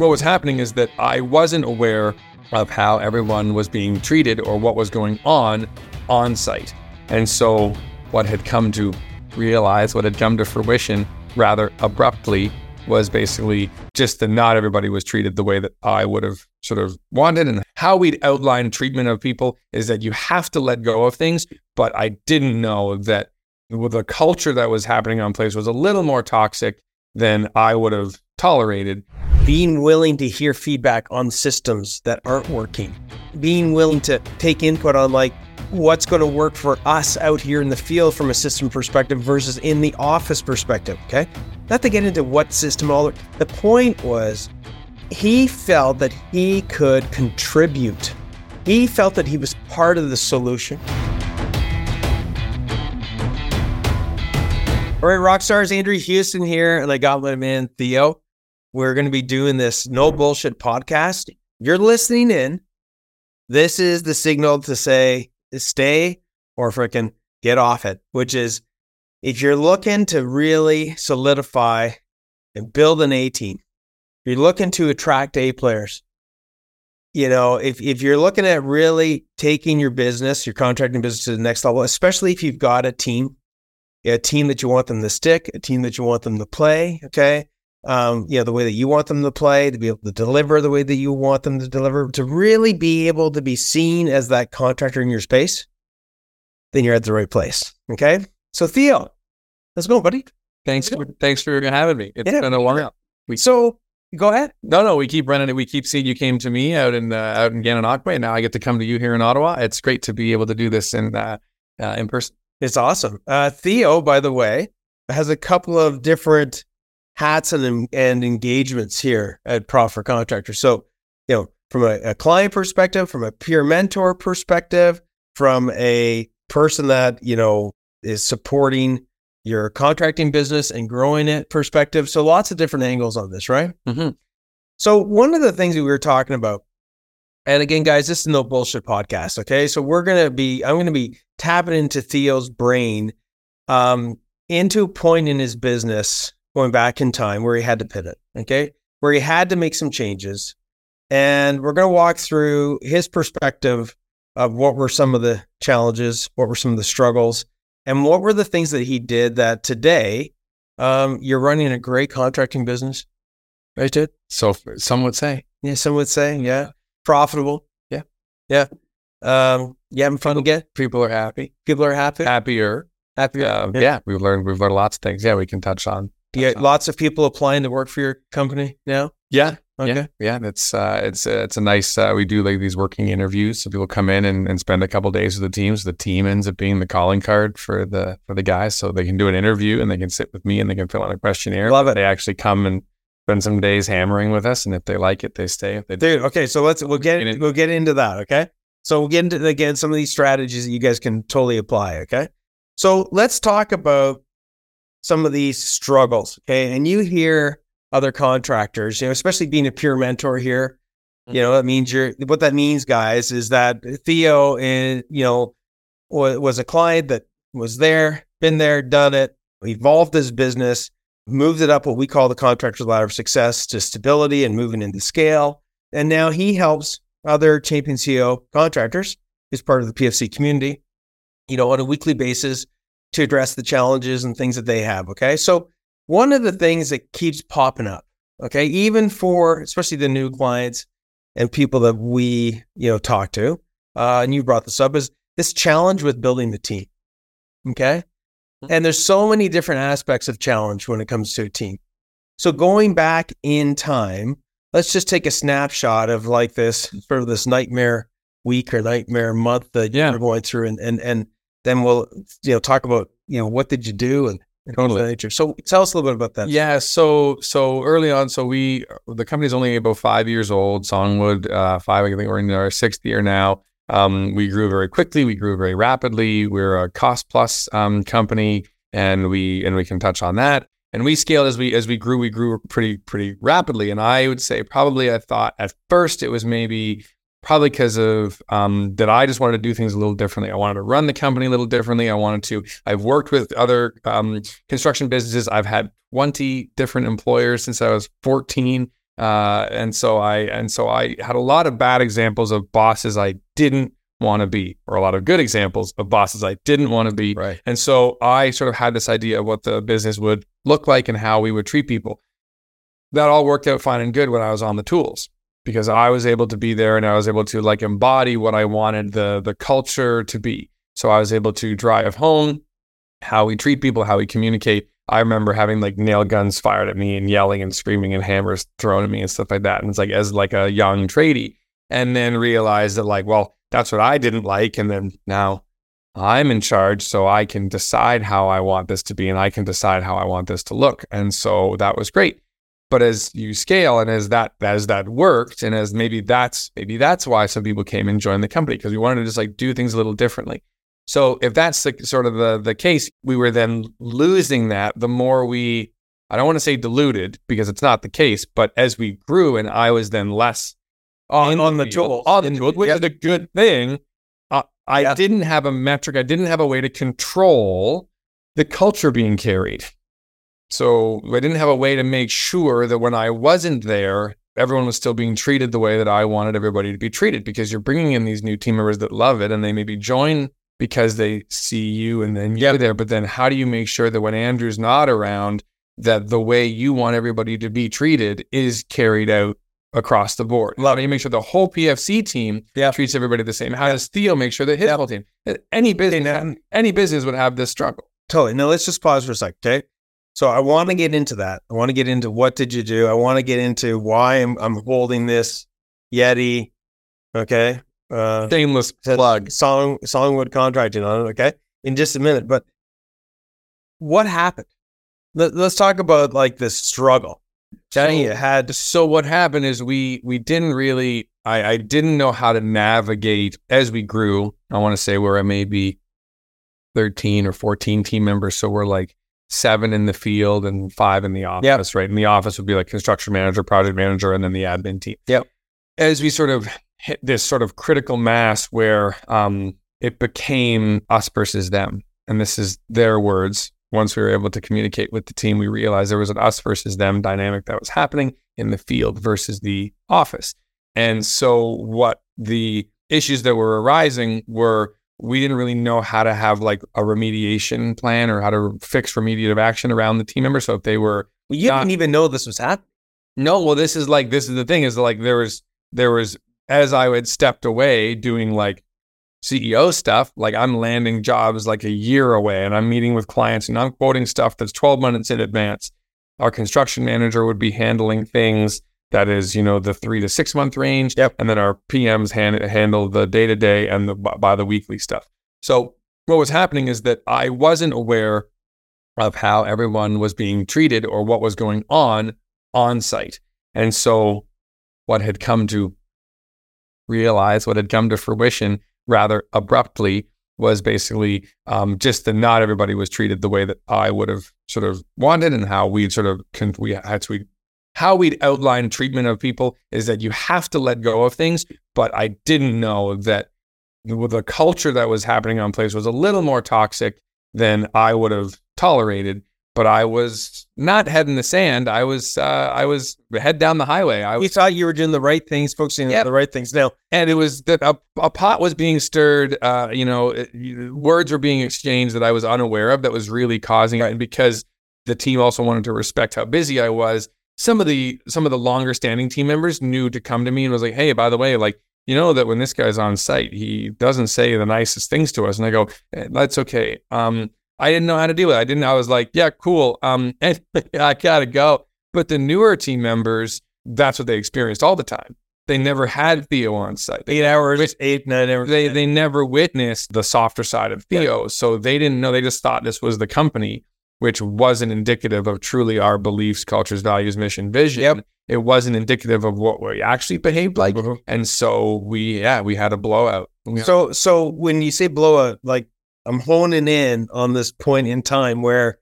what was happening is that I wasn't aware of how everyone was being treated or what was going on on site. And so, what had come to realize, what had come to fruition rather abruptly, was basically just that not everybody was treated the way that I would have sort of wanted. And how we'd outline treatment of people is that you have to let go of things. But I didn't know that the culture that was happening on place was a little more toxic than I would have tolerated. Being willing to hear feedback on systems that aren't working, being willing to take input on like what's going to work for us out here in the field from a system perspective versus in the office perspective. Okay. Not to get into what system all the point was he felt that he could contribute. He felt that he was part of the solution. All right, rock stars, Andrew Houston here, and I got my man Theo. We're going to be doing this no bullshit podcast. You're listening in. This is the signal to say stay or freaking get off it, which is if you're looking to really solidify and build an A team, you're looking to attract A players. You know, if, if you're looking at really taking your business, your contracting business to the next level, especially if you've got a team a team that you want them to stick, a team that you want them to play. Okay. Um, you know, the way that you want them to play, to be able to deliver the way that you want them to deliver, to really be able to be seen as that contractor in your space, then you're at the right place. Okay. So Theo, let's go, buddy. Thanks for thanks for having me. It's yeah. been a while. We, so go ahead. No, no, we keep running it. We keep seeing you came to me out in uh, out in Gananoque, and now I get to come to you here in Ottawa. It's great to be able to do this in uh, uh, in person. It's awesome. Uh, Theo, by the way, has a couple of different hats and, and engagements here at Profit Contractor. So, you know, from a, a client perspective, from a peer mentor perspective, from a person that, you know, is supporting your contracting business and growing it perspective. So lots of different angles on this, right? Mm-hmm. So one of the things that we were talking about and again, guys, this is no bullshit podcast. Okay. So we're going to be, I'm going to be tapping into Theo's brain um, into a point in his business going back in time where he had to pivot. Okay. Where he had to make some changes. And we're going to walk through his perspective of what were some of the challenges, what were some of the struggles, and what were the things that he did that today um, you're running a great contracting business. Right, dude? So some would say. Yeah, some would say, yeah profitable. Yeah. Yeah. Um, you having fun again? People are happy. People are happy. Happier. Happier. Um, yeah. yeah. We've learned, we've learned lots of things. Yeah. We can touch on. Touch yeah. On. Lots of people applying to work for your company now. Yeah. Okay. Yeah. Yeah. That's, uh, it's, uh, it's a nice, uh, we do like these working interviews. So people come in and, and spend a couple days with the teams. The team ends up being the calling card for the, for the guys. So they can do an interview and they can sit with me and they can fill out a questionnaire. Love it. They actually come and spend some days hammering with us, and if they like it, they stay. If they Dude, okay, so let's we'll get we'll get into that. Okay, so we'll get into again some of these strategies that you guys can totally apply. Okay, so let's talk about some of these struggles. Okay, and you hear other contractors, you know, especially being a peer mentor here. You mm-hmm. know, that means you're what that means, guys, is that Theo, and you know, was a client that was there, been there, done it, evolved his business moved it up what we call the contractor's ladder of success to stability and moving into scale. And now he helps other champion CEO contractors, who's part of the PFC community, you know, on a weekly basis to address the challenges and things that they have. Okay. So one of the things that keeps popping up, okay, even for especially the new clients and people that we, you know, talk to, uh, and you brought this up, is this challenge with building the team. Okay. And there's so many different aspects of challenge when it comes to a team. So going back in time, let's just take a snapshot of like this sort of this nightmare week or nightmare month that yeah. you're going through and and and then we'll you know talk about you know what did you do and totally. nature. So tell us a little bit about that. Yeah. So so early on, so we the company's only about five years old. Songwood, uh, five. I think we're in our sixth year now. Um, we grew very quickly. We grew very rapidly. We're a cost plus um, company, and we and we can touch on that. And we scaled as we as we grew. We grew pretty pretty rapidly. And I would say probably I thought at first it was maybe probably because of um, that I just wanted to do things a little differently. I wanted to run the company a little differently. I wanted to. I've worked with other um, construction businesses. I've had 20 different employers since I was 14. Uh, and so I and so I had a lot of bad examples of bosses I didn't want to be, or a lot of good examples of bosses I didn't want to be. Right. And so I sort of had this idea of what the business would look like and how we would treat people. That all worked out fine and good when I was on the tools because I was able to be there and I was able to like embody what I wanted the the culture to be. So I was able to drive home how we treat people, how we communicate. I remember having like nail guns fired at me and yelling and screaming and hammers thrown at me and stuff like that. And it's like as like a young tradie, and then realized that like, well, that's what I didn't like, and then now I'm in charge, so I can decide how I want this to be, and I can decide how I want this to look. And so that was great. But as you scale and as that as that worked, and as maybe that's maybe that's why some people came and joined the company because we wanted to just like do things a little differently. So if that's the sort of the the case, we were then losing that the more we I don't want to say diluted because it's not the case, but as we grew and I was then less on, on the tool, on the tool, which yeah. is a good thing. Uh, I yeah. didn't have a metric. I didn't have a way to control the culture being carried. So I didn't have a way to make sure that when I wasn't there, everyone was still being treated the way that I wanted everybody to be treated because you're bringing in these new team members that love it and they maybe join because they see you and then you're there. But then how do you make sure that when Andrew's not around, that the way you want everybody to be treated is carried out across the board? How do you make sure the whole PFC team treats everybody the same? How does Theo make sure that his whole team, any business, any business would have this struggle? Totally. Now let's just pause for a sec, okay? So I want to get into that. I want to get into what did you do? I want to get into why I'm, I'm holding this Yeti. Okay. Uh, Shameless plug. Song, Songwood contracting on it. Okay. In just a minute. But what happened? Let, us talk about like this struggle. Johnny so, had. So what happened is we, we didn't really, I, I didn't know how to navigate as we grew. I want to say we're maybe 13 or 14 team members. So we're like, seven in the field and five in the office, yep. right? And the office would be like construction manager, project manager, and then the admin team. Yep. As we sort of hit this sort of critical mass where um, it became us versus them, and this is their words. Once we were able to communicate with the team, we realized there was an us versus them dynamic that was happening in the field versus the office. And so, what the issues that were arising were we didn't really know how to have like a remediation plan or how to fix remediative action around the team members. So if they were, well, you not, didn't even know this was happening. No, well, this is like this is the thing is like there was there was as I had stepped away doing like CEO stuff, like I'm landing jobs like a year away, and I'm meeting with clients and I'm quoting stuff that's 12 months in advance. Our construction manager would be handling things that is, you know, the three to six month range. Yep. And then our PMs hand, handle the day to day and the by the weekly stuff. So what was happening is that I wasn't aware of how everyone was being treated or what was going on on site. And so what had come to realize, what had come to fruition rather abruptly was basically um, just that not everybody was treated the way that I would have sort of wanted and how we sort of con- we had to how we'd outline treatment of people is that you have to let go of things. But I didn't know that the culture that was happening on place was a little more toxic than I would have tolerated. But I was not head in the sand. I was uh, I was head down the highway. I you thought you were doing the right things, focusing yep. on the right things. Now, and it was that a, a pot was being stirred. Uh, you know, it, words were being exchanged that I was unaware of. That was really causing it, and because the team also wanted to respect how busy I was some of the some of the longer standing team members knew to come to me and was like, "Hey, by the way, like you know that when this guy's on site, he doesn't say the nicest things to us." And I go, eh, "That's okay." Um, I didn't know how to deal with it. I didn't. I was like, "Yeah, cool." Um, and I gotta go. But the newer team members, that's what they experienced all the time. They never had Theo on site. Eight hours, eight, nine hours. They they never witnessed the softer side of Theo, yeah. so they didn't know. They just thought this was the company which wasn't indicative of truly our beliefs, cultures, values, mission, vision. Yep. It wasn't indicative of what we actually behaved like. Mm-hmm. And so we, yeah, we had a blowout. So, so when you say blowout, like I'm honing in on this point in time where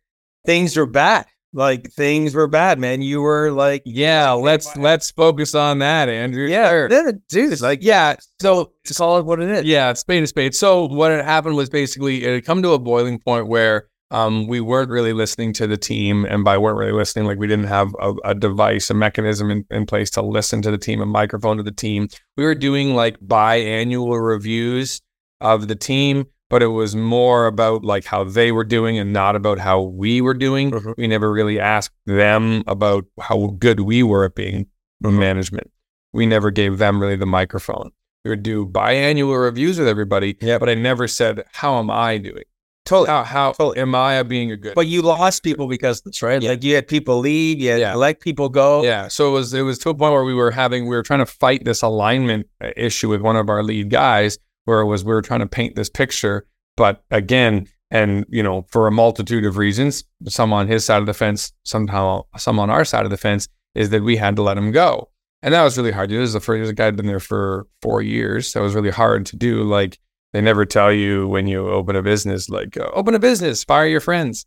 things are bad. Like things were bad, man. You were like, yeah, let's let's focus on that, Andrew. Yeah, sure. dude, it's like, yeah. So to call it what it is. Yeah, spade to spade. So what had happened was basically it had come to a boiling point where um, we weren't really listening to the team. And by weren't really listening, like we didn't have a, a device, a mechanism in, in, place to listen to the team, a microphone to the team. We were doing like biannual reviews of the team, but it was more about like how they were doing and not about how we were doing. Mm-hmm. We never really asked them about how good we were at being mm-hmm. management. We never gave them really the microphone. We would do biannual reviews with everybody, yeah. but I never said, How am I doing? Totally. How, how totally. am I being a good? But you lost people because that's right. Yeah. Like you had people leave, you had yeah. let people go. Yeah. So it was it was to a point where we were having we were trying to fight this alignment uh, issue with one of our lead guys, where it was we were trying to paint this picture, but again, and you know, for a multitude of reasons, some on his side of the fence, somehow some on our side of the fence, is that we had to let him go, and that was really hard to do. This is the first guy had been there for four years, so it was really hard to do. Like they never tell you when you open a business, like uh, open a business, fire your friends.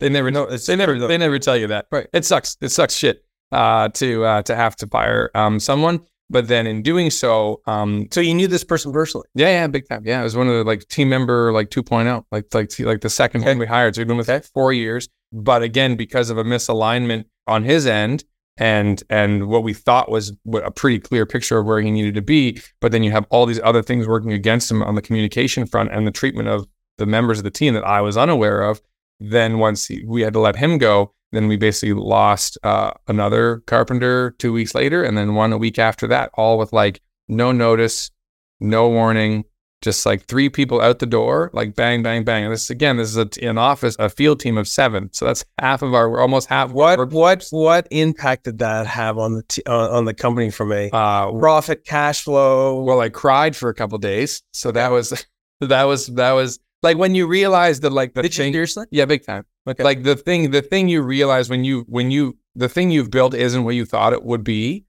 They never know. They never. They never tell you that. Right. It sucks. It sucks shit uh, to uh, to have to fire um, someone. But then in doing so, um, so you knew this person personally? Yeah, yeah, big time. Yeah, it was one of the like team member like 2.0, like like like the second okay. one we hired. So we've been with okay. four years. But again, because of a misalignment on his end, and and what we thought was a pretty clear picture of where he needed to be but then you have all these other things working against him on the communication front and the treatment of the members of the team that I was unaware of then once he, we had to let him go then we basically lost uh, another carpenter 2 weeks later and then one a week after that all with like no notice no warning just like three people out the door, like bang, bang, bang. And this again, this is a, an office, a field team of seven. So that's half of our, we're almost half. What what what impact did that have on the t- uh, on the company from a uh, profit, cash flow? Well, I cried for a couple days. So that was that was that was like when you realize that like the did thing, seriously? Yeah, big time. Okay. Like the thing, the thing you realize when you when you the thing you've built isn't what you thought it would be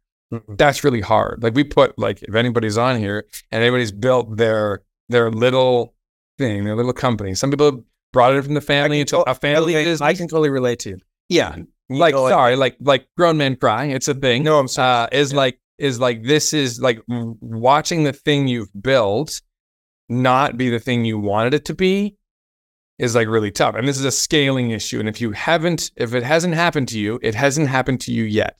that's really hard. Like we put like if anybody's on here and anybody's built their their little thing, their little company. Some people brought it from the family until a family is. I can totally relate to. You. Yeah, like sorry, like like grown men cry. It's a thing. No, I'm sorry. Uh, is yeah. like is like this is like watching the thing you've built not be the thing you wanted it to be is like really tough. And this is a scaling issue. And if you haven't, if it hasn't happened to you, it hasn't happened to you yet.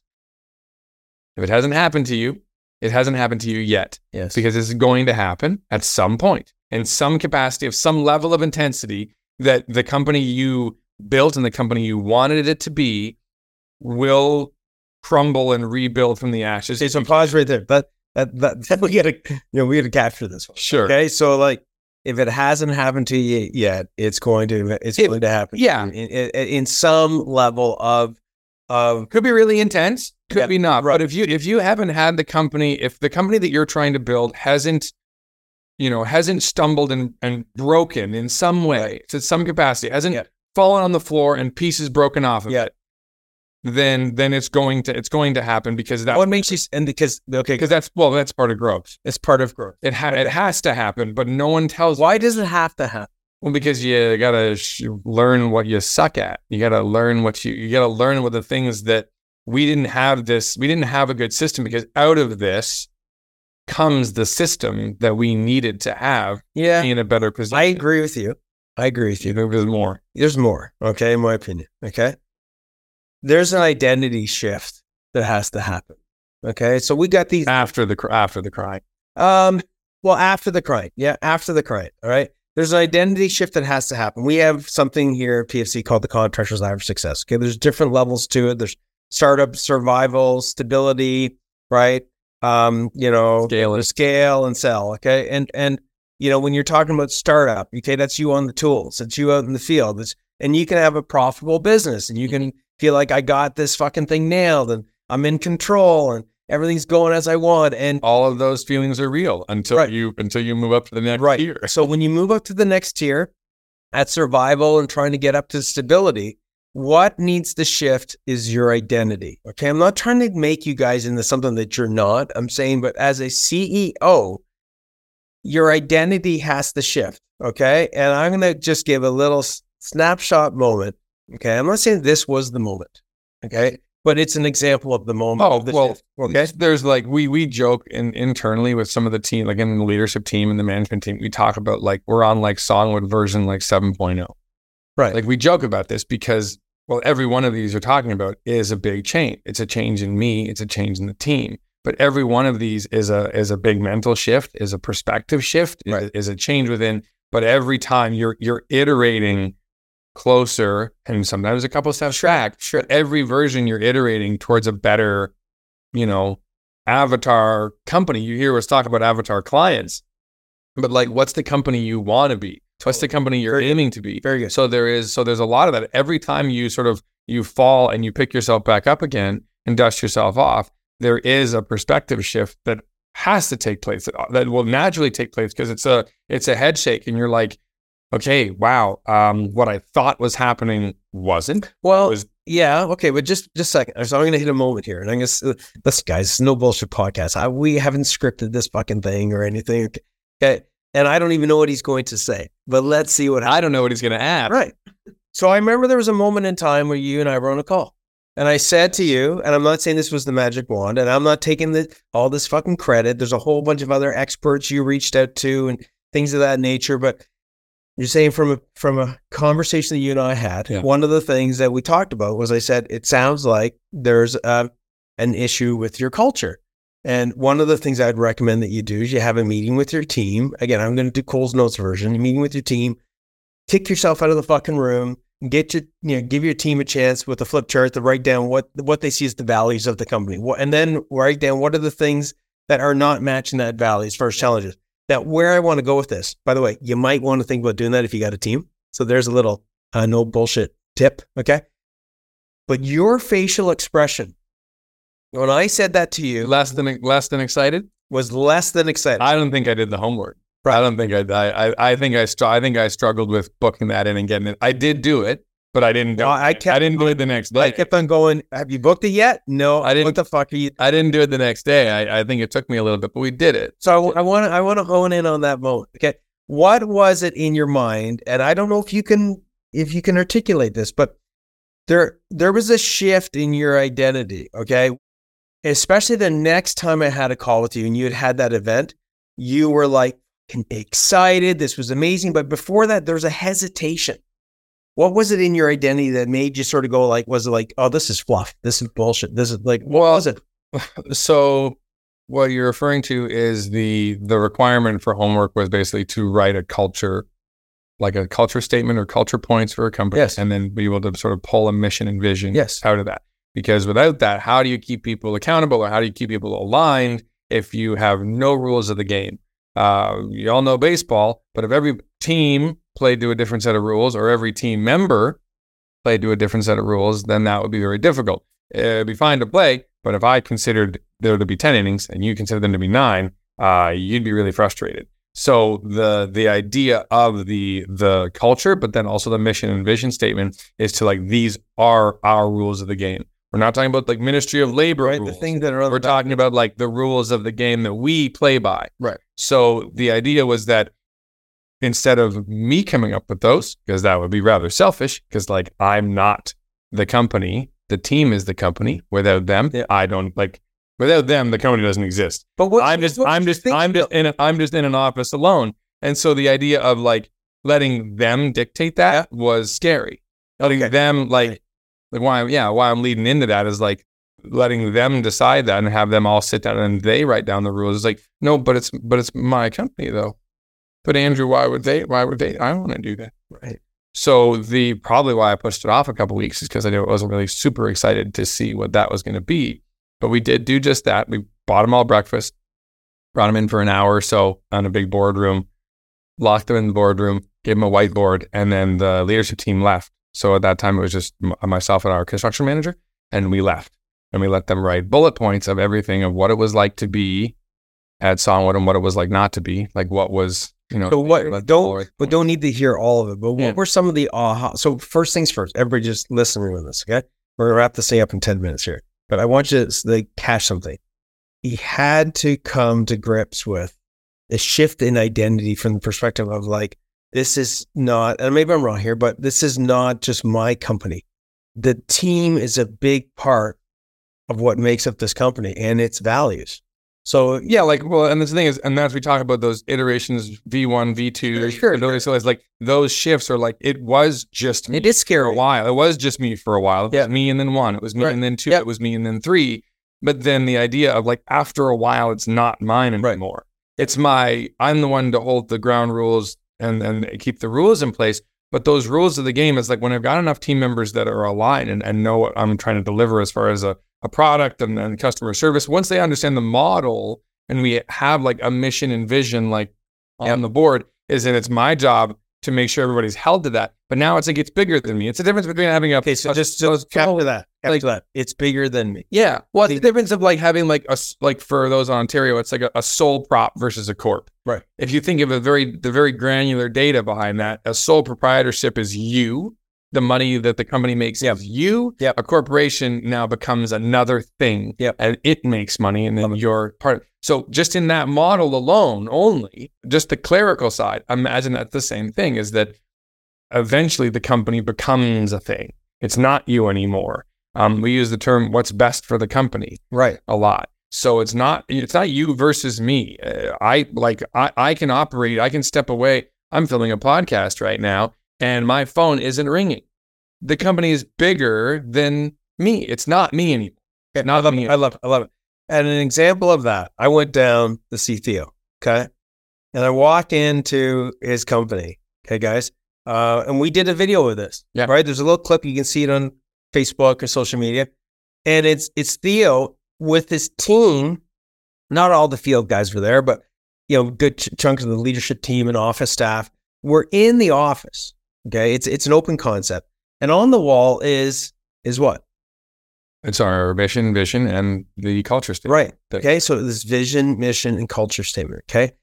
If it hasn't happened to you, it hasn't happened to you yet. Yes. Because it's going to happen at some point in some capacity of some level of intensity that the company you built and the company you wanted it to be will crumble and rebuild from the ashes. Okay, so pause right there. But that, that, that we gotta you know we gotta capture this one. Sure. Okay. So like if it hasn't happened to you yet, it's going to it's it, going to happen. Yeah. In, in, in, some level of of could be really intense, could yeah, be not. Right. But if you if you haven't had the company, if the company that you're trying to build hasn't, you know, hasn't stumbled and, and broken in some way right. to some capacity, hasn't yeah. fallen on the floor and pieces broken off of yeah. it, then then it's going to it's going to happen because that what makes you and because okay because that's well that's part of growth. It's part of growth. It ha- it has to happen, but no one tells. Why does it have to happen? Well, because you gotta sh- learn what you suck at. You gotta learn what you you gotta learn what the things that we didn't have this. We didn't have a good system because out of this comes the system that we needed to have. Yeah, in a better position. I agree with you. I agree with you. There's more. There's more. Okay, in my opinion. Okay, there's an identity shift that has to happen. Okay, so we got these after the after the cry. Um, well, after the cry, yeah, after the cry. All right there's an identity shift that has to happen. We have something here at PFC called the Contractors Ladder of Success. Okay, there's different levels to it. There's startup survival, stability, right? Um, you know, scale, and scale and sell. Okay, and and you know when you're talking about startup, okay, that's you on the tools, it's you out in the field, it's, and you can have a profitable business, and you can feel like I got this fucking thing nailed, and I'm in control, and everything's going as I want. And all of those feelings are real until right. you until you move up to the next right. tier. so when you move up to the next tier at survival and trying to get up to stability, what needs to shift is your identity. Okay. I'm not trying to make you guys into something that you're not. I'm saying, but as a CEO, your identity has to shift. Okay. And I'm going to just give a little snapshot moment. Okay. I'm not saying this was the moment. Okay but it's an example of the moment. Oh, the well, shift. okay. There's like we we joke in, internally with some of the team, like in the leadership team and the management team, we talk about like we're on like Songwood version like 7.0. Right. Like we joke about this because, well, every one of these you're talking about is a big change. It's a change in me, it's a change in the team. But every one of these is a is a big mental shift, is a perspective shift, right. is, is a change within. But every time you're you're iterating closer and sometimes a couple steps back. Sure. Every version you're iterating towards a better, you know, avatar company. You hear us talk about avatar clients, but like, what's the company you want to be? What's the oh, company you're Very aiming to be? Very good. So there is, so there's a lot of that. Every time you sort of you fall and you pick yourself back up again and dust yourself off, there is a perspective shift that has to take place. That, uh, that will naturally take place because it's a it's a head shake, and you're like, okay, wow, um, what I thought was happening wasn't. Well, was yeah, okay, but just just a second. So I'm going to hit a moment here, and I'm going to this guys, no bullshit podcast. I, we haven't scripted this fucking thing or anything. Okay, and I don't even know what he's going to say. But let's see what I don't know what he's going to add. Right. So I remember there was a moment in time where you and I were on a call. And I said to you, and I'm not saying this was the magic wand, and I'm not taking the, all this fucking credit. There's a whole bunch of other experts you reached out to and things of that nature. But you're saying from a from a conversation that you and I had, Yeah. one of the things that we talked about was I said it sounds like there's a, an issue with your culture. And one of the things I'd recommend that you do is you have a meeting with your team. Again, I'm going to do Cole's notes version. Meeting with your team, kick yourself out of the fucking room, get your you know give your team a chance with a flip chart to write down what what they see as the values of the company, what, and then write down what are the things that are not matching that value as far as challenges. Now, where I want to go with this, by the way, you might want to think about doing that if you got a team. So there's a little uh, no bullshit tip, okay? But your facial expression when I said that to you less than less than excited. was less than excited. I don't think I did the homework. I don't think. I. I- I think I. I think I struggled with booking that in and getting it. I did do it, but I didn't. Do No. I kept- I didn't do it the next day. I kept on going. Have you booked it yet? No, I didn't- What the fuck are you? I didn't do it the next day. I, I think it took me a little bit, but we did it. So I want to I want to hone in on that moment. Okay, what was it in your mind? And I don't know if you can if you can articulate this, but there there was a shift in your identity. Okay, especially the next time I had a call with you and you had had that event, you were like excited. This was amazing, but before that, there was a hesitation. What was it in your identity that made you sort of go like, was it like, oh, this is fluff, this is bullshit, this is like, what Well, was it? So what you're referring to is the the requirement for homework was basically to write a culture, like a culture statement or culture points for a company, Yes. and then be able to sort of pull a mission and vision Yes. out of that. Because without that, how do you keep people accountable or how do you keep people aligned if you have no rules of the game? Uh, you all know baseball, but if every team played to a different set of rules or every team member played to a different set of rules, then that would be very difficult. It'd be fine to play, but if I considered there to be 10 innings and you consider them to be nine, uh, you'd be really frustrated. So the the idea of the the culture, but then also the mission and vision statement is to like these are our rules of the game. We're not talking about like Ministry of Labor Right, rules. the things that are We're talking about like the rules of the game that we play by. Right. So the idea was that instead of me coming up with those, because that would be rather selfish, because like I'm not the company, the team is the company. Without them, Yeah. I don't like. Without them, the company doesn't exist. But what I'm just, I'm just, I'm just in, a, I'm just in an office alone. And so the idea of like letting them dictate that was scary. Letting Okay. them like, like why, yeah, why I'm leading into that is like letting them decide that and have them all sit down and they write down the rules. It's like, no, but it's, but it's my company though. But Andrew, why would they? Why would they? I don't want to do that. Right. So the probably why I pushed it off a couple weeks is because I knew it wasn't really super excited to see what that was going to be. But we did do just that. We bought them all breakfast, brought them in for an hour or so on a big boardroom, locked them in the boardroom, gave them a whiteboard, and then the leadership team left. So at that time, it was just uh, myself and our construction manager, and we left. And we let them write bullet points of everything of what it was like to be at Songwood and what it was like not to be, like what was, you know, So what? Don't but don't need to hear all of it. But what Yeah. were some of the aha? So first things first, everybody just listen to this. Okay, we're gonna wrap this thing up in ten minutes here. But I want you to like, catch something. He had to come to grips with a shift in identity from the perspective of like this is not, and maybe I'm wrong here, but this is not just my company. The team is a big part of what makes up this company and its values. So yeah, like well, and the thing is, and as we talk about those iterations, V one, V two, sure, sure. so it's like those shifts are like it was just me it is scary for a while. It was just me for a while. It yeah. was me and then one. It was me right. and then two. Yep. It was me and then three. But then the idea of like after a while, it's not mine anymore. Right. It's my. I'm the one to hold the ground rules and and keep the rules in place. But those rules of the game is like when I've got enough team members that are aligned and, and know what I'm trying to deliver as far as a a product and, and customer service, once they understand the model and we have like a mission and vision like on yep. the board, is that it's my job to make sure everybody's held to that. But now it's like it's bigger than me. It's the difference between having a okay. So just just capture that. Capture like that. It's bigger than me. Yeah. Well, it's the difference of like having like a like for those on Ontario, it's like a, a sole prop versus a corp. Right. If you think of a very the very granular data behind that, a sole proprietorship is you the money that the company makes yep. is you. Yep. A corporation now becomes another thing yep. and it makes money and then Love you're it. part. So just in that model alone, only just the clerical side, imagine that's the same thing is that eventually the company becomes a thing. It's not you anymore. Um, we use the term "what's best for the company" right a lot. So it's not it's not you versus me. Uh, I like I, I can operate. I can step away. I'm filming a podcast right now, and my phone isn't ringing. The company is bigger than me. It's not me anymore. Okay, not I love me. It. I love it. I love it. And an example of that, I went down the see Theo, okay? And I walked into his company, okay, guys? Uh, and we did a video of this, yeah. right? There's a little clip. You can see it on Facebook or social media. And it's it's Theo with his team. Not all the field guys were there, but you know, good ch- chunk of the leadership team and office staff were in the office. Okay, it's it's an open concept, and on the wall is is what? It's our mission, vision, and the culture statement. Right. Okay. So this vision, mission, and culture statement. Okay.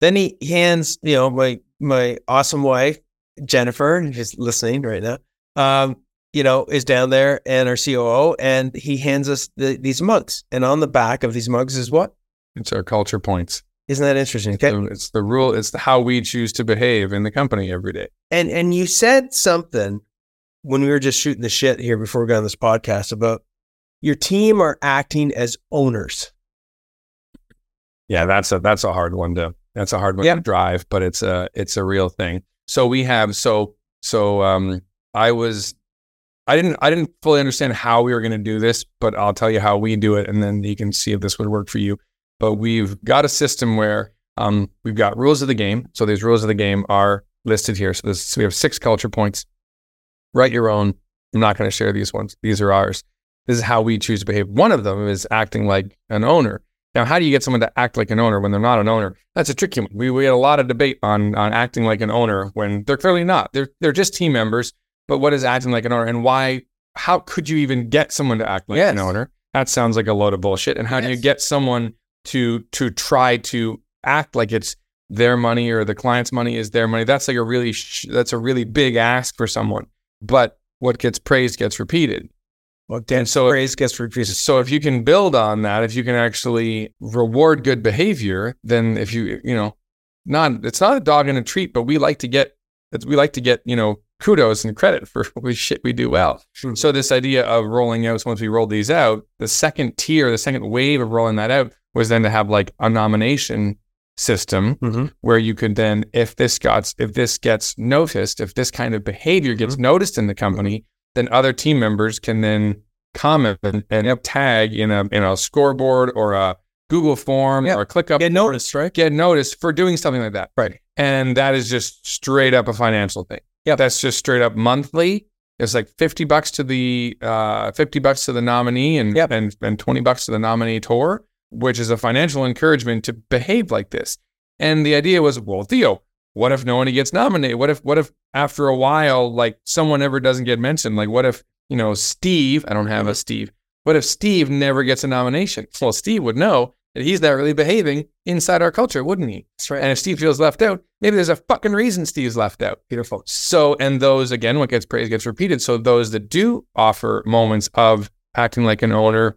Then he hands, you know, my my awesome wife Jennifer, who's listening right now, um, you know, is down there, and our COO, and he hands us the, these mugs, and on the back of these mugs is what? It's our culture points. Isn't that interesting? Okay. So it's the rule. It's the, how we choose to behave in the company every day. And and you said something when we were just shooting the shit here before we got on this podcast about your team are acting as owners. Yeah, that's a that's a hard one to that's a hard one to drive, but it's a it's a real thing. So we have so so um I was I didn't I didn't fully understand how we were going to do this, but I'll tell you how we do it, and then you can see if this would work for you but we've got a system where um, we've got rules of the game. So these rules of the game are listed here. So, so we have six culture points. Write your own. I'm not going to share these ones. These are ours. This is how we choose to behave. One of them is acting like an owner. Now, how do you get someone to act like an owner when they're not an owner? That's a tricky one. We, we had a lot of debate on, on acting like an owner when they're clearly not. They're, they're just team members. But what is acting like an owner and why? How could you even get someone to act like yes. an owner? That sounds like a load of bullshit. And how yes. do you get someone to to try to act like it's their money or the client's money is their money. That's like a really sh- that's a really big ask for someone. But what gets praised gets repeated. Well, and so praise gets repeated. So if you can build on that, if you can actually reward good behavior, then if you you know, not it's not a dog and a treat, but we like to get we like to get you know kudos and credit for we shit we do well. Hmm. So this idea of rolling out, so once we roll these out, the second tier, the second wave of rolling that out was then to have like a nomination system mm-hmm. where you could then, if this gets if this gets noticed, if this kind of behavior gets mm-hmm. noticed in the company, then other team members can then comment and, and tag in a in a scoreboard or a Google form yep. or a ClickUp. Get noticed, right? Get noticed for doing something like that. Right. And that is just straight up a financial thing. Yeah. That's just straight up monthly. It's like 50 bucks to the uh, 50 bucks to the nominee and, yep. and and 20 bucks to the nominee tour, which is a financial encouragement to behave like this. And the idea was, well, Theo, what if no one gets nominated? What if what if after a while, like someone ever doesn't get mentioned? Like what if, you know, Steve, I don't have a Steve. What if Steve never gets a nomination? Well, Steve would know that he's not really behaving inside our culture, wouldn't he? That's right. And if Steve feels left out, maybe there's a fucking reason Steve's left out. Beautiful. So, and those, again, what gets praised gets repeated. So, those that do offer moments of acting like an owner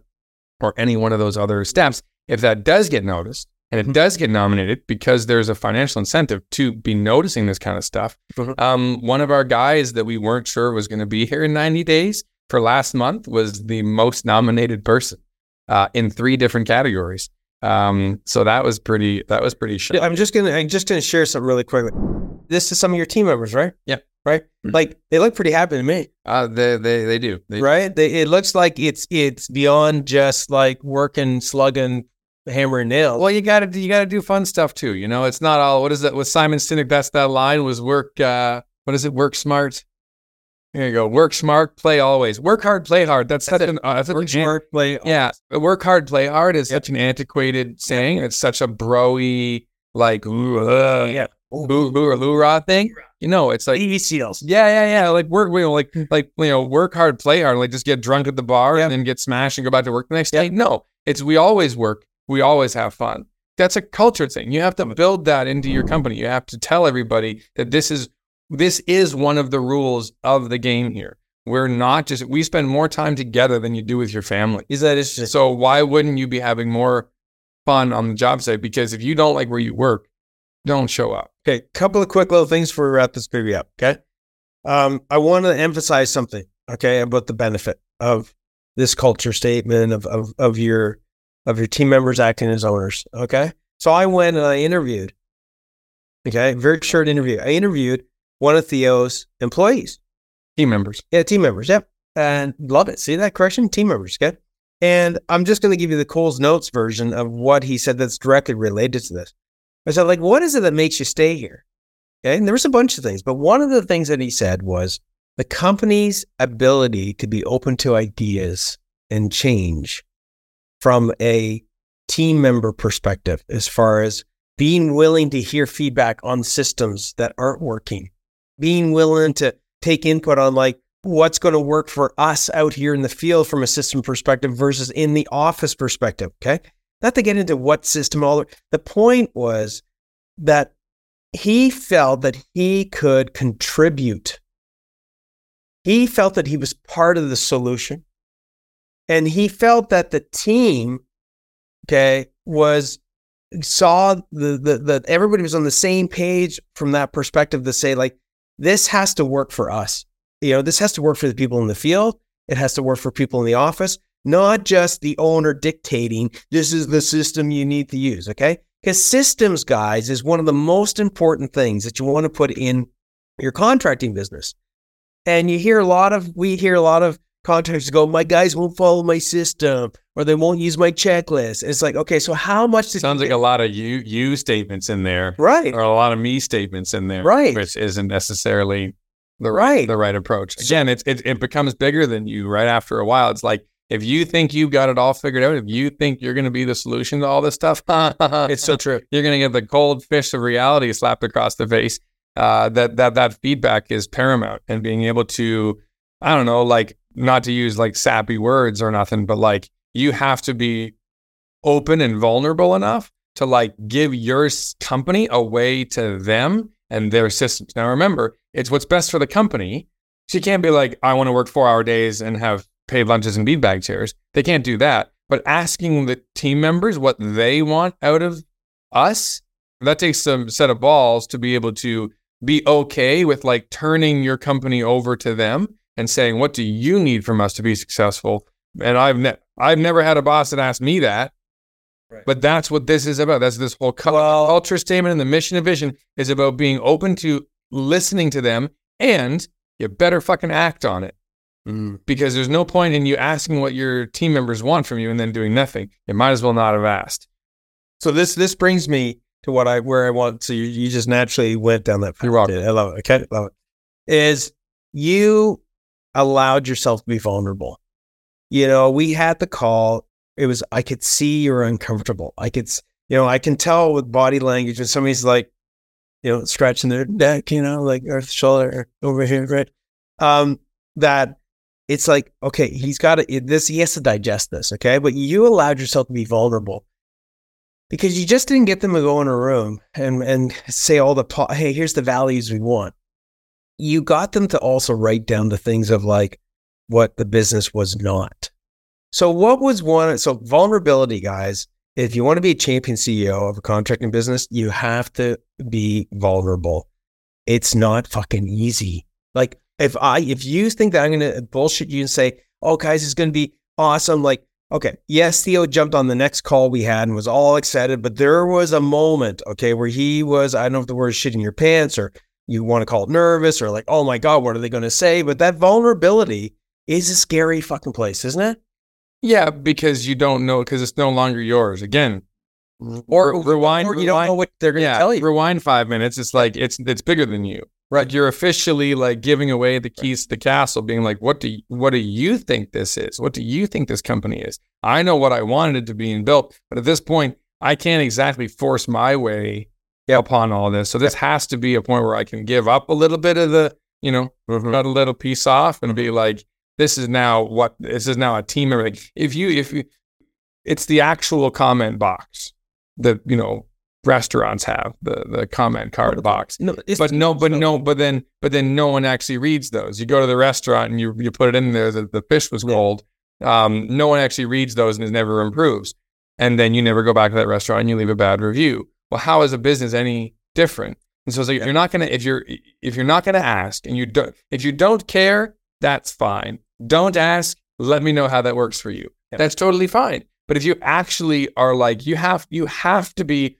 or any one of those other steps, if that does get noticed and it mm-hmm. does get nominated because there's a financial incentive to be noticing this kind of stuff, mm-hmm. um, one of our guys that we weren't sure was going to be here in 90 days for last month was the most nominated person uh, in three different categories. Um, so that was pretty. That was pretty. Shit. I'm just gonna. I'm just gonna share something really quickly. This is some of your team members, right? Yeah. Right. Mm-hmm. Like they look pretty happy to me. Uh, they they they do. They, right. They, it looks like it's it's beyond just like working, slugging, hammer and nails. Well, you got to you got to do fun stuff too. You know, it's not all. What is it? With Simon Sinek, that's that line was work. Uh, what is it? Work smart. There you go. Work smart, play always. Work hard, play hard. That's, that's such an uh, that's work smart, play. Yeah, work hard, play hard is yep. such an antiquated saying. It's such a broy like ooh, uh, yeah, boo boo or loo thing. You know, it's like Navy SEALs. Yeah, yeah, yeah. Like work, you know, like like you know, work hard, play hard. Like just get drunk at the bar yep. and then get smashed and go back to work the next yep. day. No, it's we always work. We always have fun. That's a culture thing. You have to build that into your company. You have to tell everybody that this is this is one of the rules of the game here. We're not just we spend more time together than you do with your family. Is that interesting? So why wouldn't you be having more fun on the job site? Because if you don't like where you work, don't show up. Okay, couple of quick little things before we wrap this baby up. Okay, um, I want to emphasize something. Okay, about the benefit of this culture statement of of of your of your team members acting as owners. Okay, so I went and I interviewed. Okay, very short interview. I interviewed one of Theo's employees. Team members. Yeah, team members. Yep. And love it. See that correction? Team members. Good. And I'm just going to give you the Cole's Notes version of what he said that's directly related to this. I said, like, what is it that makes you stay here? Okay. And there was a bunch of things, but one of the things that he said was the company's ability to be open to ideas and change from a team member perspective, as far as being willing to hear feedback on systems that aren't working being willing to take input on like what's going to work for us out here in the field from a system perspective versus in the office perspective. Okay. Not to get into what system all the point was that he felt that he could contribute. He felt that he was part of the solution. And he felt that the team, okay, was saw the the that everybody was on the same page from that perspective to say like this has to work for us. You know, this has to work for the people in the field. It has to work for people in the office, not just the owner dictating this is the system you need to use. Okay. Because systems, guys, is one of the most important things that you want to put in your contracting business. And you hear a lot of, we hear a lot of contractors go, my guys won't follow my system or they won't use my checklist. And it's like, okay, so how much sounds like a lot of you you statements in there, right? Or a lot of me statements in there, right? Which isn't necessarily the right the right approach. Again, it's it it becomes bigger than you right after a while. It's like if you think you've got it all figured out, if you think you're going to be the solution to all this stuff, it's so true. You're going to get the cold fish of reality slapped across the face. Uh, that that that feedback is paramount, and being able to, I don't know, like not to use like sappy words or nothing, but like you have to be open and vulnerable enough to like give your company away to them and their systems. Now remember, it's what's best for the company. You can't be like, I want to work four hour days and have paid lunches and beanbag chairs. They can't do that. But asking the team members what they want out of us, that takes some set of balls to be able to be okay with like turning your company over to them and saying, "What do you need from us to be successful?" And I've ne- I've never had a boss that asked me that. Right. But that's what this is about. That's this whole cu- well, culture statement and the mission and vision is about being open to listening to them, and you better fucking act on it. Mm. Because there's no point in you asking what your team members want from you and then doing nothing. You might as well not have asked. So this this brings me to what I where I want. So you, you just naturally went down that path. You're welcome. I love it. Okay, love it. Is you allowed yourself to be vulnerable. You know, we had the call. It was, I could see you're uncomfortable. I could, you know, I can tell with body language when somebody's like, you know, scratching their neck, you know, like earth shoulder over here, right? Um, that it's like, okay, he's got to, this, he has to digest this, okay? But you allowed yourself to be vulnerable because you just didn't get them to go in a room and, and say all the, hey, here's the values we want you got them to also write down the things of like what the business was not. So what was one? So vulnerability, guys. If you want to be a champion CEO of a contracting business, you have to be vulnerable. It's not fucking easy. Like if I, if you think that I'm going to bullshit you and say, "Oh, guys, it's going to be awesome," like Okay. Yes, Theo jumped on the next call we had and was all excited, but there was a moment, okay, where he was, I don't know if the word is shitting your pants or you want to call it nervous or like, oh my God, what are they going to say? But that vulnerability is a scary fucking place, isn't it? Yeah, because you don't know, because it's no longer yours. Again, or re- rewind, or you rewind, don't know what they're going to yeah, tell you. Rewind five minutes. It's like it's it's bigger than you. Right. You're officially like giving away the keys to the castle, being like, what do you, what do you think this is? What do you think this company is? I know what I wanted it to be and built, but at this point, I can't exactly force my way upon all this. So this has to be a point where I can give up a little bit of the, you know, mm-hmm. cut a little piece off and be like, this is now what this is now a team. Like if you if you, it's the actual comment box that you know restaurants have the the comment card box. No, but no, but so. no, but then but then no one actually reads those. You go to the restaurant and you you put it in there that the fish was cold. Um, no one actually reads those and it never improves. And then you never go back to that restaurant and you leave a bad review. Well, how is a business any different? And so it's like yeah. you're not gonna if you're if you're not gonna ask and you don't if you don't care, that's fine. Don't ask. Let me know how that works for you. Yeah. That's totally fine. But if you actually are like you have you have to be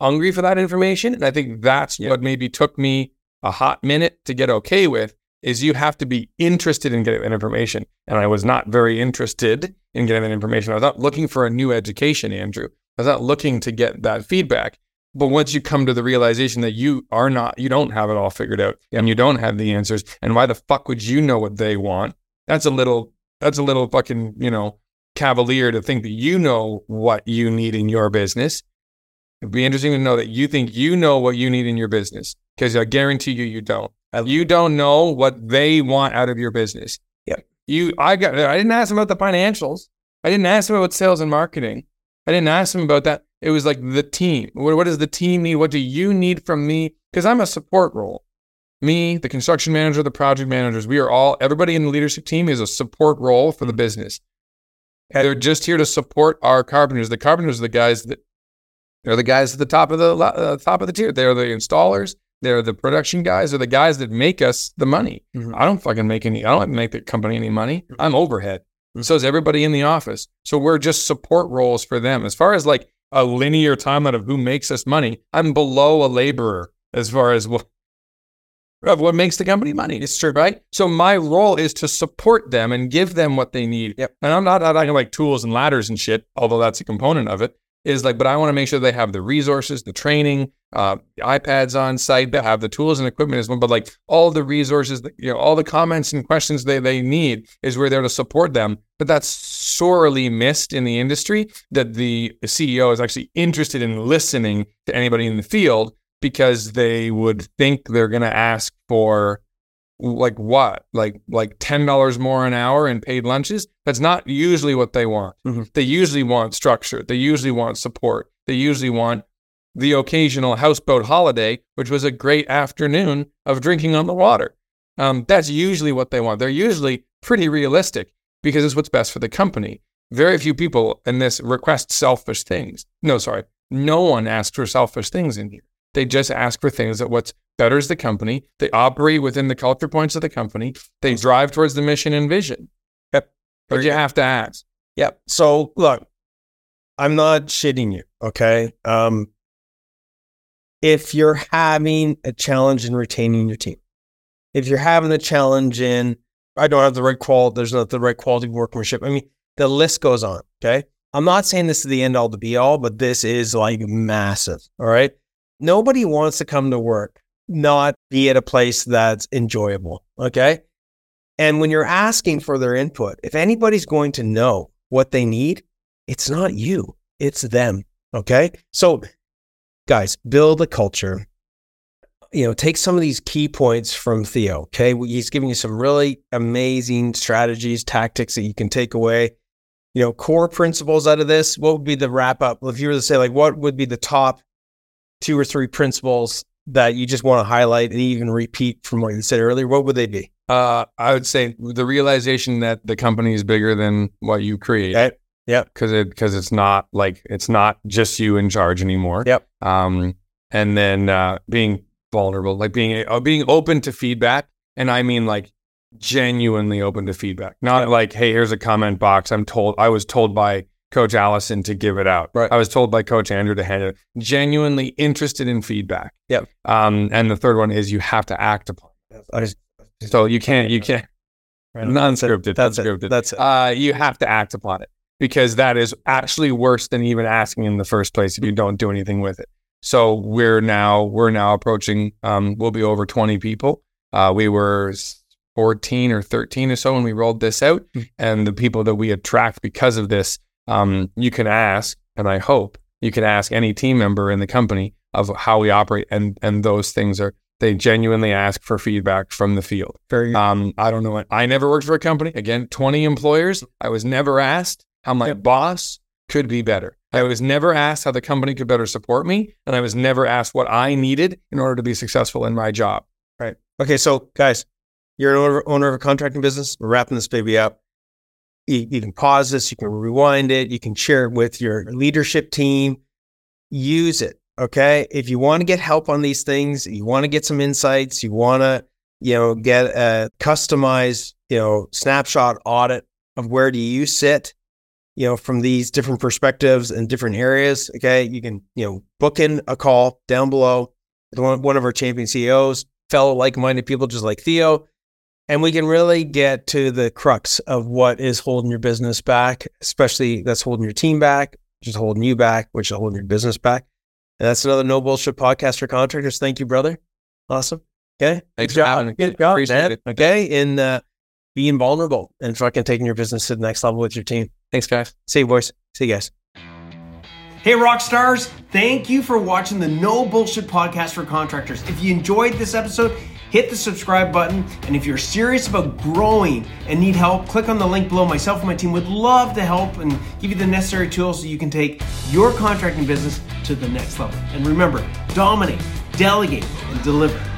hungry for that information. And I think that's what maybe took me a hot minute to get okay with is you have to be interested in getting that information. And I was not very interested in getting that information. I was not looking for a new education, Andrew. I was not looking to get that feedback. But once you come to the realization that you are not, you don't have it all figured out and you don't have the answers, and why the fuck would you know what they want? That's a little, that's a little fucking, you know, cavalier to think that you know what you need in your business It'd be interesting to know that you think you know what you need in your business because I guarantee you, you don't. You don't know what they want out of your business. Yeah. You, I got, I didn't ask them about the financials. I didn't ask them about sales and marketing. I didn't ask them about that. It was like the team. What, what does the team need? What do you need from me? Because I'm a support role. Me, the construction manager, the project managers, we are all, everybody in the leadership team is a support role for the mm-hmm. business. They're just here to support our carpenters. The carpenters are the guys that they're the guys at the top of the uh, top of the tier. They're the installers. They're the production guys. They're the guys that make us the money. Mm-hmm. I don't fucking make any. I don't make the company any money. Mm-hmm. I'm overhead. Mm-hmm. So is everybody in the office. So we're just support roles for them. As far as like a linear timeline of who makes us money, I'm below a laborer as far as what of what makes the company money. It's true, right? So my role is to support them and give them what they need. Yep. And I'm not talking like tools and ladders and shit, although that's a component of it is like, but I want to make sure they have the resources, the training, uh, the iPads on site, they have the tools and equipment as well. But like all the resources, you know, all the comments and questions they, they need is we're there to support them. But that's sorely missed in the industry that the CEO is actually interested in listening to anybody in the field because they would think they're going to ask for like what? Like like ten dollars more an hour in paid lunches? That's not usually what they want. Mm-hmm. they usually want structure. They usually want support. They usually want the occasional houseboat holiday which was a great afternoon of drinking on the water. Um, that's usually what they want. They're usually pretty realistic because it's what's best for the company. Very few people in this request selfish things. No sorry. No one asks for selfish things in here they just ask for things that what's betters the company. They operate within the culture points of the company. They drive towards the mission and vision. Yep. But you have to ask. Yep. So look, I'm not shitting you. Okay. Um, if you're having a challenge in retaining your team, if you're having a challenge in, I don't have the right quality, there's not the right quality of workmanship. I mean, the list goes on. Okay. I'm not saying this is the end all to be all, but this is like massive. All right. Nobody wants to come to work not be at a place that's enjoyable. Okay. And when you're asking for their input, if anybody's going to know what they need, it's not you, it's them. Okay. So, guys, build a culture. You know, take some of these key points from Theo. Okay. He's giving you some really amazing strategies, tactics that you can take away. You know, core principles out of this. What would be the wrap up? If you were to say, like, what would be the top two or three principles that you just want to highlight and even repeat from what you said earlier, what would they be? Uh, I would say the realization that the company is bigger than what you create. Okay. Yep. Because it because it's not like it's not just you in charge anymore. Yep. Um, and then uh, being vulnerable, like being uh, being open to feedback, and I mean like genuinely open to feedback. Not like, hey, here's a comment box. I'm told I was told by Coach Allison to give it out. Right. I was told by Coach Andrew to hand it. Genuinely interested in feedback. Yep. Um, and the third one is you have to act upon. It. So you can't you can't non-scripted. That's unscripted. it. That's it. Uh, you have to act upon it because that is actually worse than even asking in the first place if you don't do anything with it. So we're now we're now approaching. Um, we'll be over twenty people. Uh, we were 14 or 13 or so when we rolled this out. Hmm. And the people that we attract because of this, um, you can ask, and I hope you can ask any team member in the company of how we operate. And, and those things are, they genuinely ask for feedback from the field. Very Um, I don't know. What, I never worked for a company. Again, 20 employers. I was never asked how my Yep. boss could be better. I was never asked how the company could better support me. And I was never asked what I needed in order to be successful in my job. Right. Okay, so guys, you're an owner, owner of a contracting business. We're wrapping this baby up. You, you can pause this, you can rewind it, you can share it with your leadership team. Use it. Okay. If you want to get help on these things, you want to get some insights, you want to, you know, get a customized, you know, snapshot audit of where do you sit, you know, from these different perspectives and different areas. Okay. You can, you know, book in a call down below one, one of our champion CEOs, fellow like-minded people just like Theo, and we can really get to the crux of what is holding your business back, especially that's holding your team back, which is holding you back, which is holding your business back. And that's another no bullshit podcast for contractors. Thank you, brother. Awesome. Okay. Thanks Good for job. having me. Good job, Appreciate man. it. Okay. In uh, being vulnerable and fucking taking your business to the next level with your team. Thanks, guys. See you, boys. See you guys. Hey, rock stars! Thank you for watching the No Bullshit Podcast for Contractors. If you enjoyed this episode, hit the subscribe button. And if you're serious about growing and need help, click on the link below. Myself and my team would love to help and give you the necessary tools so you can take your contracting business to the next level. And remember, dominate, delegate, and deliver.